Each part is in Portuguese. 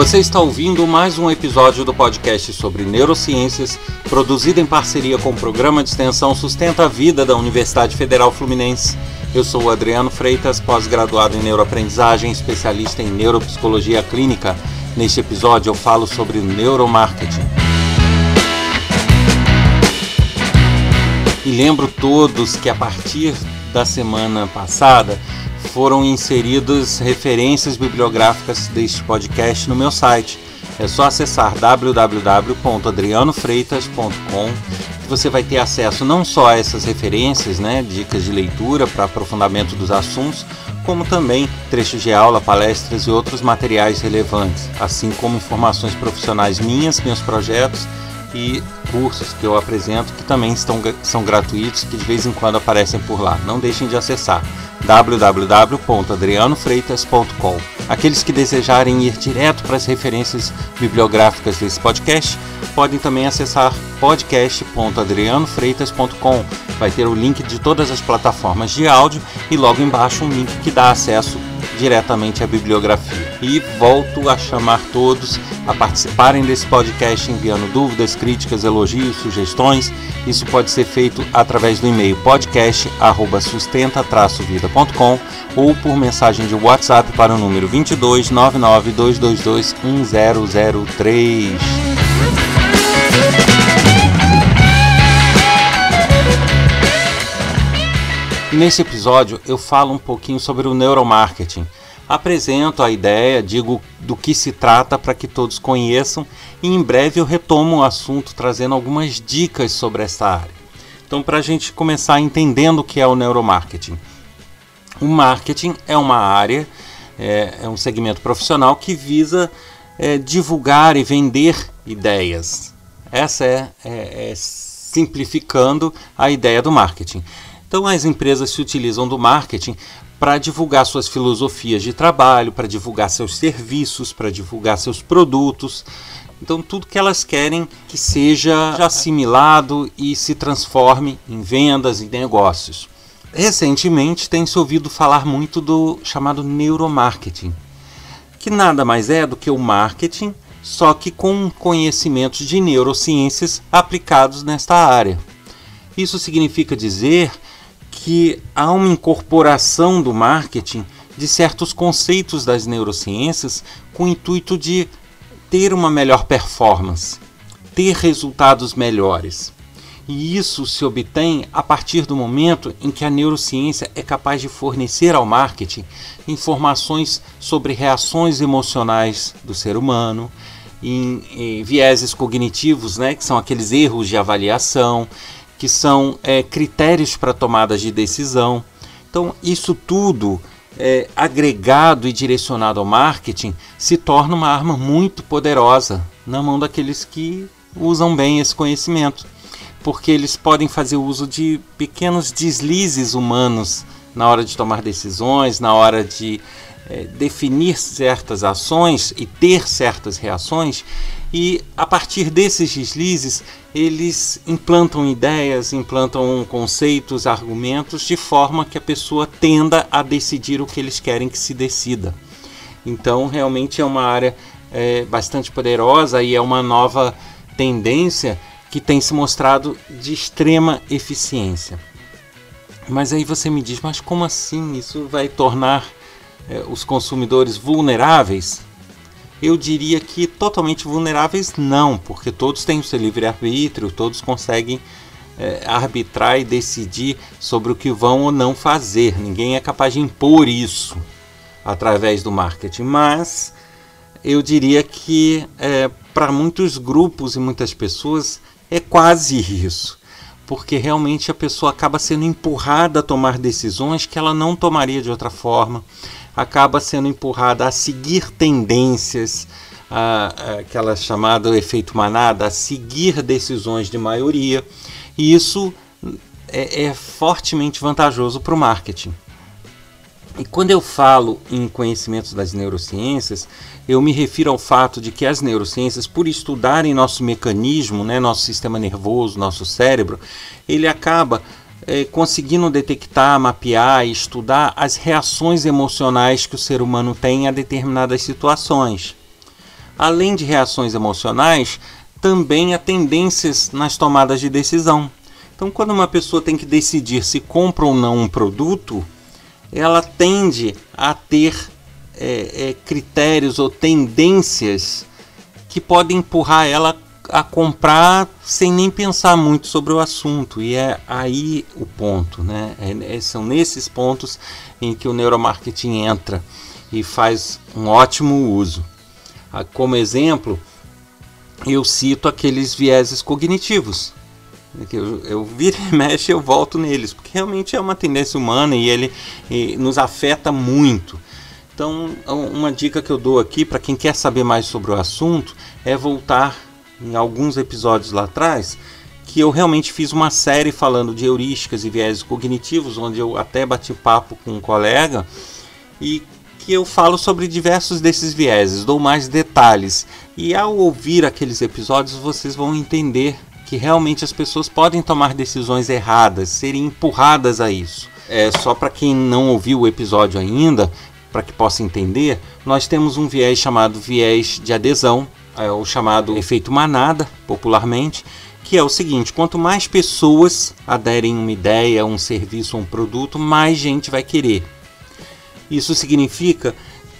Você está ouvindo mais um episódio do podcast sobre neurociências, produzido em parceria com o programa de extensão Sustenta a Vida da Universidade Federal Fluminense. Eu sou o Adriano Freitas, pós-graduado em neuroaprendizagem, especialista em neuropsicologia clínica. Neste episódio eu falo sobre neuromarketing. E lembro todos que a partir da semana passada foram inseridas referências bibliográficas deste podcast no meu site. É só acessar www.adrianofreitas.com que você vai ter acesso não só a essas referências, né, dicas de leitura para aprofundamento dos assuntos, como também trechos de aula, palestras e outros materiais relevantes, assim como informações profissionais minhas, meus projetos e cursos que eu apresento que também estão, são gratuitos, que de vez em quando aparecem por lá. Não deixem de acessar www.adrianofreitas.com. Aqueles que desejarem ir direto para as referências bibliográficas desse podcast, podem também acessar podcast.adrianofreitas.com. Vai ter o link de todas as plataformas de áudio e logo embaixo um link que dá acesso diretamente à bibliografia. E volto a chamar todos a participarem desse podcast enviando dúvidas, críticas, elogios, sugestões. Isso pode ser feito através do e-mail podcast@sustenta-vida.com ou por mensagem de WhatsApp para o número 22 99 222 1003. Nesse episódio eu falo um pouquinho sobre o neuromarketing. Apresento a ideia, digo do que se trata para que todos conheçam e em breve eu retomo o assunto trazendo algumas dicas sobre essa área. Então, para a gente começar entendendo o que é o neuromarketing. O marketing é uma área, é, é um segmento profissional que visa é, divulgar e vender ideias. Essa é, é, é simplificando a ideia do marketing. Então, as empresas se utilizam do marketing para divulgar suas filosofias de trabalho, para divulgar seus serviços, para divulgar seus produtos. Então, tudo que elas querem que seja assimilado e se transforme em vendas e negócios. Recentemente tem-se ouvido falar muito do chamado neuromarketing, que nada mais é do que o marketing, só que com conhecimentos de neurociências aplicados nesta área. Isso significa dizer que há uma incorporação do marketing de certos conceitos das neurociências com o intuito de ter uma melhor performance, ter resultados melhores. E isso se obtém a partir do momento em que a neurociência é capaz de fornecer ao marketing informações sobre reações emocionais do ser humano, em, em vieses cognitivos, né, que são aqueles erros de avaliação, que são é, critérios para tomadas de decisão. Então, isso tudo é, agregado e direcionado ao marketing se torna uma arma muito poderosa na mão daqueles que usam bem esse conhecimento, porque eles podem fazer uso de pequenos deslizes humanos na hora de tomar decisões, na hora de é, definir certas ações e ter certas reações, e a partir desses deslizes eles implantam ideias, implantam conceitos, argumentos de forma que a pessoa tenda a decidir o que eles querem que se decida. Então, realmente é uma área é, bastante poderosa e é uma nova tendência que tem se mostrado de extrema eficiência. Mas aí você me diz, mas como assim isso vai tornar é, os consumidores vulneráveis? Eu diria que totalmente vulneráveis não, porque todos têm o seu livre-arbítrio, todos conseguem é, arbitrar e decidir sobre o que vão ou não fazer. Ninguém é capaz de impor isso através do marketing, mas eu diria que é, para muitos grupos e muitas pessoas é quase isso, porque realmente a pessoa acaba sendo empurrada a tomar decisões que ela não tomaria de outra forma acaba sendo empurrada a seguir tendências, a, a, aquela chamada efeito manada, a seguir decisões de maioria, e isso é, é fortemente vantajoso para o marketing. E quando eu falo em conhecimentos das neurociências, eu me refiro ao fato de que as neurociências, por estudarem nosso mecanismo, né, nosso sistema nervoso, nosso cérebro, ele acaba é, conseguindo detectar, mapear e estudar as reações emocionais que o ser humano tem a determinadas situações. além de reações emocionais, também há tendências nas tomadas de decisão. Então, quando uma pessoa tem que decidir se compra ou não um produto, ela tende a ter é, é, critérios ou tendências que podem empurrar ela a comprar sem nem pensar muito sobre o assunto. E é aí o ponto, né? É, é são nesses pontos em que o neuromarketing entra e faz um ótimo uso. Ah, como exemplo, eu cito aqueles vieses cognitivos. Eu, eu viro e mexe, eu volto neles, porque realmente é uma tendência humana e ele e nos afeta muito. Então, uma dica que eu dou aqui para quem quer saber mais sobre o assunto é voltar em alguns episódios lá atrás, que eu realmente fiz uma série falando de heurísticas e viéses cognitivos, onde eu até bati papo com um colega e que eu falo sobre diversos desses vieses, dou mais detalhes. E ao ouvir aqueles episódios, vocês vão entender que realmente as pessoas podem tomar decisões erradas, serem empurradas a isso. É só para quem não ouviu o episódio ainda, para que possa entender, nós temos um viés chamado viés de adesão, é o chamado efeito manada, popularmente, que é o seguinte: quanto mais pessoas aderem a uma ideia, um serviço, um produto, mais gente vai querer. Isso significa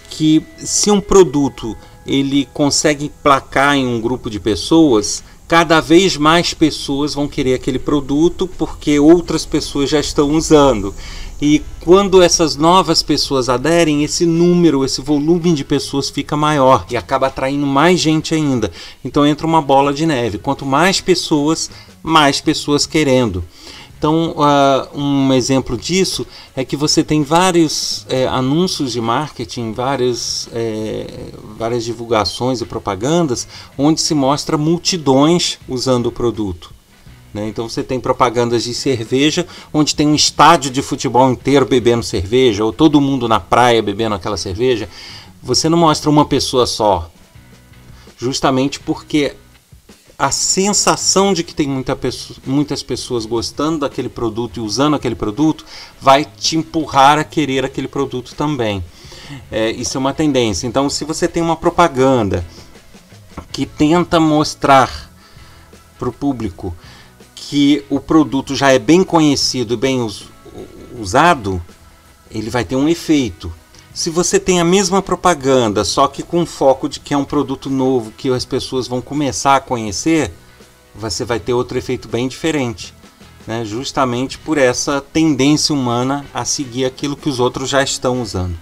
que se um produto ele consegue placar em um grupo de pessoas, cada vez mais pessoas vão querer aquele produto porque outras pessoas já estão usando. E quando essas novas pessoas aderem, esse número, esse volume de pessoas fica maior e acaba atraindo mais gente ainda. Então entra uma bola de neve. Quanto mais pessoas, mais pessoas querendo. Então, uh, um exemplo disso é que você tem vários é, anúncios de marketing, várias, é, várias divulgações e propagandas onde se mostra multidões usando o produto. Né? Então você tem propagandas de cerveja, onde tem um estádio de futebol inteiro bebendo cerveja, ou todo mundo na praia bebendo aquela cerveja. Você não mostra uma pessoa só, justamente porque a sensação de que tem muita pessoa, muitas pessoas gostando daquele produto e usando aquele produto vai te empurrar a querer aquele produto também. É, isso é uma tendência. Então, se você tem uma propaganda que tenta mostrar para o público que o produto já é bem conhecido, bem us, usado, ele vai ter um efeito. Se você tem a mesma propaganda, só que com foco de que é um produto novo que as pessoas vão começar a conhecer, você vai ter outro efeito bem diferente. Né? Justamente por essa tendência humana a seguir aquilo que os outros já estão usando.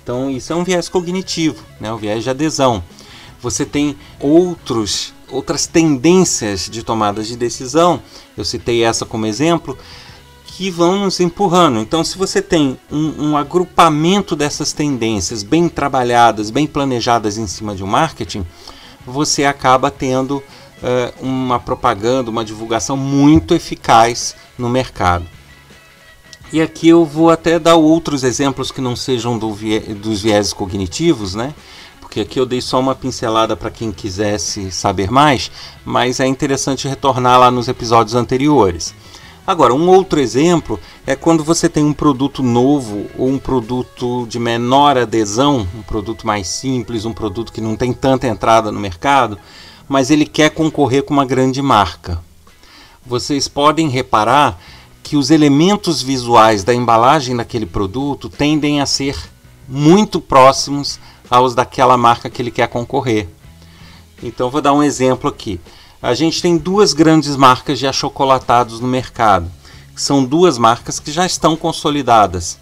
Então, isso é um viés cognitivo, né? um viés de adesão. Você tem outros, outras tendências de tomadas de decisão, eu citei essa como exemplo, que vão nos empurrando. Então, se você tem um, um, agrupamento dessas tendências bem trabalhadas, bem planejadas em cima de um marketing, você acaba tendo uh, uma propaganda, uma divulgação muito eficaz no mercado. E aqui eu vou até dar outros exemplos que não sejam do dos vieses cognitivos, né? Porque aqui eu dei só uma pincelada para quem quisesse saber mais, mas é interessante retornar lá nos episódios anteriores. Agora, um outro exemplo é quando você tem um produto novo ou um produto de menor adesão, um produto mais simples, um produto que não tem tanta entrada no mercado, mas ele quer concorrer com uma grande marca. Vocês podem reparar que os elementos visuais da embalagem daquele produto tendem a ser muito próximos aos daquela marca que ele quer concorrer. Então, vou dar um exemplo aqui a gente tem duas grandes marcas de achocolatados no mercado. São duas marcas que já estão consolidadas.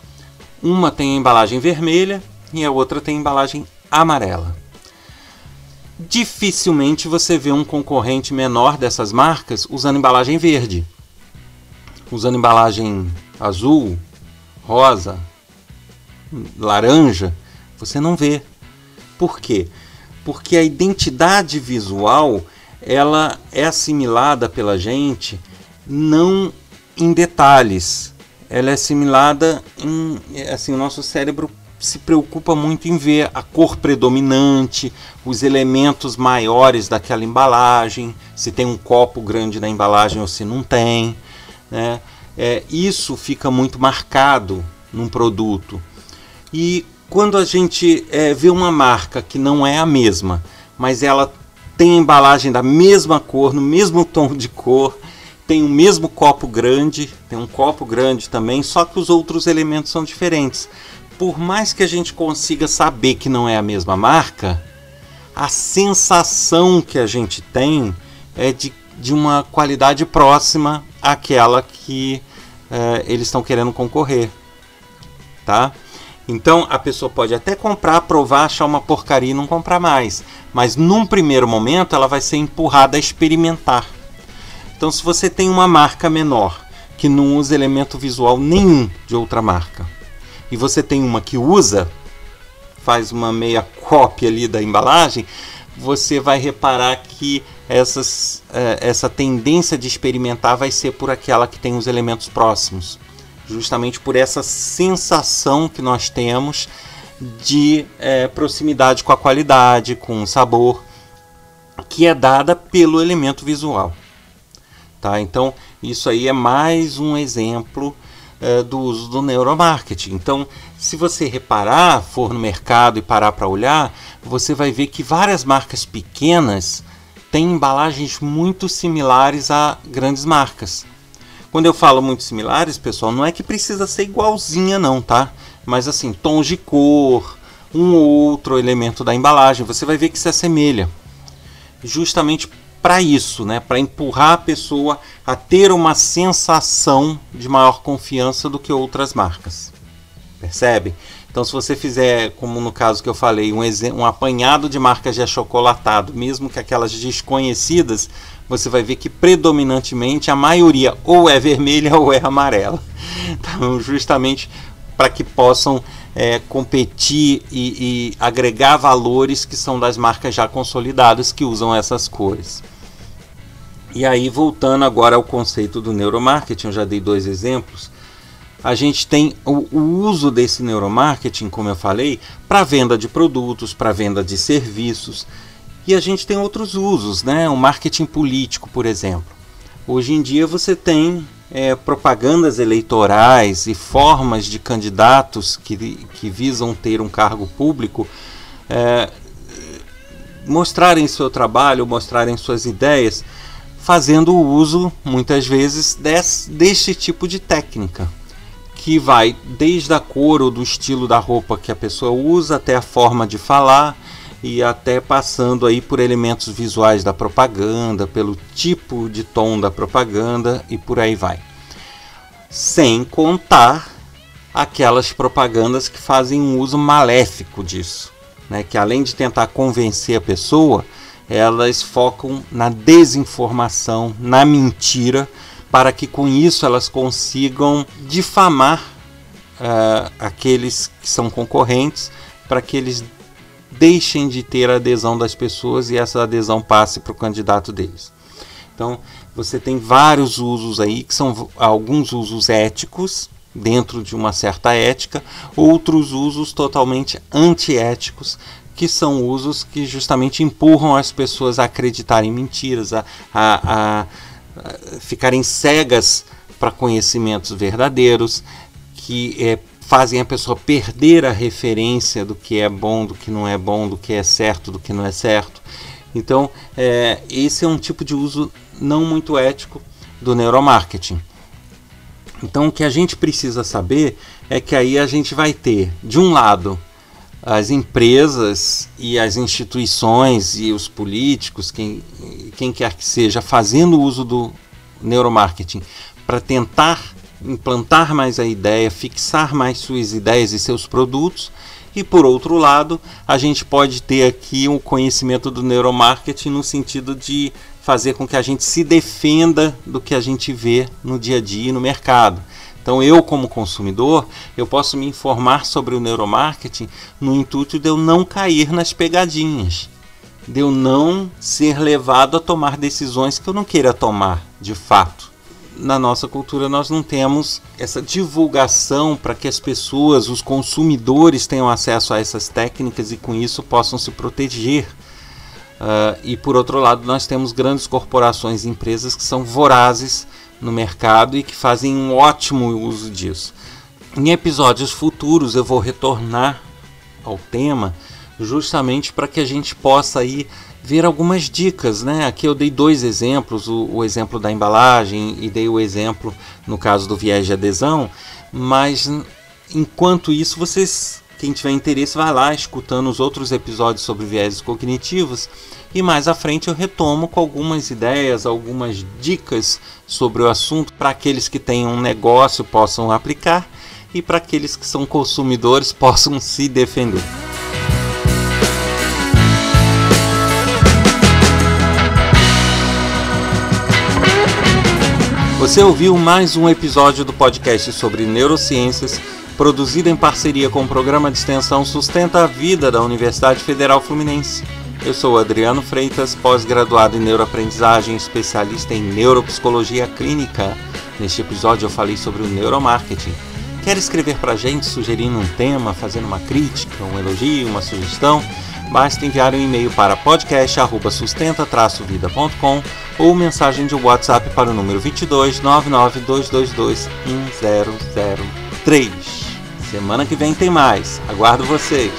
Uma tem a embalagem vermelha e a outra tem a embalagem amarela. Dificilmente você vê um concorrente menor dessas marcas usando embalagem verde. Usando embalagem azul, rosa, laranja, você não vê. Por quê? Porque a identidade visual ela é assimilada pela gente não em detalhes, ela é assimilada em assim o nosso cérebro se preocupa muito em ver a cor predominante, os elementos maiores daquela embalagem, se tem um copo grande na embalagem ou se não tem. Né? É, isso fica muito marcado num produto. E quando a gente é, vê uma marca que não é a mesma, mas ela tem embalagem da mesma cor, no mesmo tom de cor, tem o mesmo copo grande, tem um copo grande também, só que os outros elementos são diferentes. Por mais que a gente consiga saber que não é a mesma marca, a sensação que a gente tem é de, de uma qualidade próxima àquela que uh, eles estão querendo concorrer. Tá? Então a pessoa pode até comprar, provar, achar uma porcaria e não comprar mais. Mas num primeiro momento ela vai ser empurrada a experimentar. Então se você tem uma marca menor que não usa elemento visual nenhum de outra marca e você tem uma que usa, faz uma meia cópia ali da embalagem, você vai reparar que essas, eh, essa tendência de experimentar vai ser por aquela que tem os elementos próximos justamente por essa sensação que nós temos de é, proximidade com a qualidade, com o sabor, que é dada pelo elemento visual. Tá? Então, isso aí é mais um exemplo é, do uso do neuromarketing. Então, se você reparar, for no mercado e parar para olhar, você vai ver que várias marcas pequenas têm embalagens muito similares a grandes marcas. Quando eu falo muito similares, pessoal, não é que precisa ser igualzinha não, tá? Mas assim, tons de cor, um ou outro elemento da embalagem, você vai ver que se assemelha. Justamente para isso, né? Para empurrar a pessoa a ter uma sensação de maior confiança do que outras marcas. Percebe? Então, se você fizer, como no caso que eu falei, um, um apanhado de marcas de achocolatado, mesmo que aquelas desconhecidas, você vai ver que predominantemente a maioria ou é vermelha ou é amarela. Então, justamente para que possam é, competir e, e, agregar valores que são das marcas já consolidadas que usam essas cores. E aí, voltando agora ao conceito do neuromarketing, eu já dei dois exemplos. A gente tem o, o uso desse neuromarketing, como eu falei, para venda de produtos, para venda de serviços. E a gente tem outros usos, né? O marketing político, por exemplo. Hoje em dia você tem é, propagandas eleitorais e formas de candidatos que, que visam ter um cargo público é, mostrarem seu trabalho, mostrarem suas ideias, fazendo uso, muitas vezes, desse, deste tipo de técnica. Que vai desde a cor ou do estilo da roupa que a pessoa usa até a forma de falar e até passando aí por elementos visuais da propaganda, pelo tipo de tom da propaganda e por aí vai. Sem contar aquelas propagandas que fazem um uso maléfico disso, né? que além de tentar convencer a pessoa, elas focam na desinformação, na mentira, para que com isso elas consigam difamar uh, aqueles que são concorrentes, para que eles deixem de ter a adesão das pessoas e essa adesão passe para o candidato deles. Então, você tem vários usos aí, que são alguns usos éticos, dentro de uma certa ética, outros usos totalmente antiéticos, que são usos que justamente empurram as pessoas a acreditarem em mentiras, a, a, a ficarem cegas para conhecimentos verdadeiros, que é, fazem a pessoa perder a referência do que é bom, do que não é bom, do que é certo, do que não é certo. Então, é, esse é um tipo de uso não muito ético do neuromarketing. Então, o que a gente precisa saber é que aí a gente vai ter, de um lado, as empresas e as instituições e os políticos, quem, quem quer que seja, fazendo uso do neuromarketing para tentar implantar mais a ideia, fixar mais suas ideias e seus produtos. E por outro lado, a gente pode ter aqui um conhecimento do neuromarketing no sentido de fazer com que a gente se defenda do que a gente vê no dia a dia no mercado. Então, eu, como consumidor, eu posso me informar sobre o neuromarketing no intuito de eu não cair nas pegadinhas, de eu não ser levado a tomar decisões que eu não queira tomar de fato na nossa cultura nós não temos essa divulgação para que as pessoas, os consumidores tenham acesso a essas técnicas e com isso possam se proteger. Uh, e por outro lado, nós temos grandes corporações e empresas que são vorazes no mercado e que fazem um ótimo uso disso. Em episódios futuros eu vou retornar ao tema justamente para que a gente possa aí ver algumas dicas, né? Aqui eu dei dois exemplos, o, o, exemplo da embalagem e dei o exemplo no caso do viés de adesão, mas enquanto isso vocês, quem tiver interesse, vai lá escutando os outros episódios sobre viéses cognitivos e mais à frente eu retomo com algumas ideias, algumas dicas sobre o assunto para aqueles que têm um negócio possam aplicar e para aqueles que são consumidores possam se defender. Você ouviu mais um episódio do podcast sobre neurociências, produzido em parceria com o programa de extensão Sustenta a Vida da Universidade Federal Fluminense. Eu sou Adriano Freitas, pós-graduado em neuroaprendizagem, especialista em neuropsicologia clínica. Neste episódio eu falei sobre o neuromarketing. Quer escrever para a gente sugerindo um tema, fazendo uma crítica, um elogio, uma sugestão? Basta enviar um e-mail para podcast@sustenta-vida.com ou mensagem de WhatsApp para o número 22 99222 1003. Semana que vem tem mais. Aguardo vocês.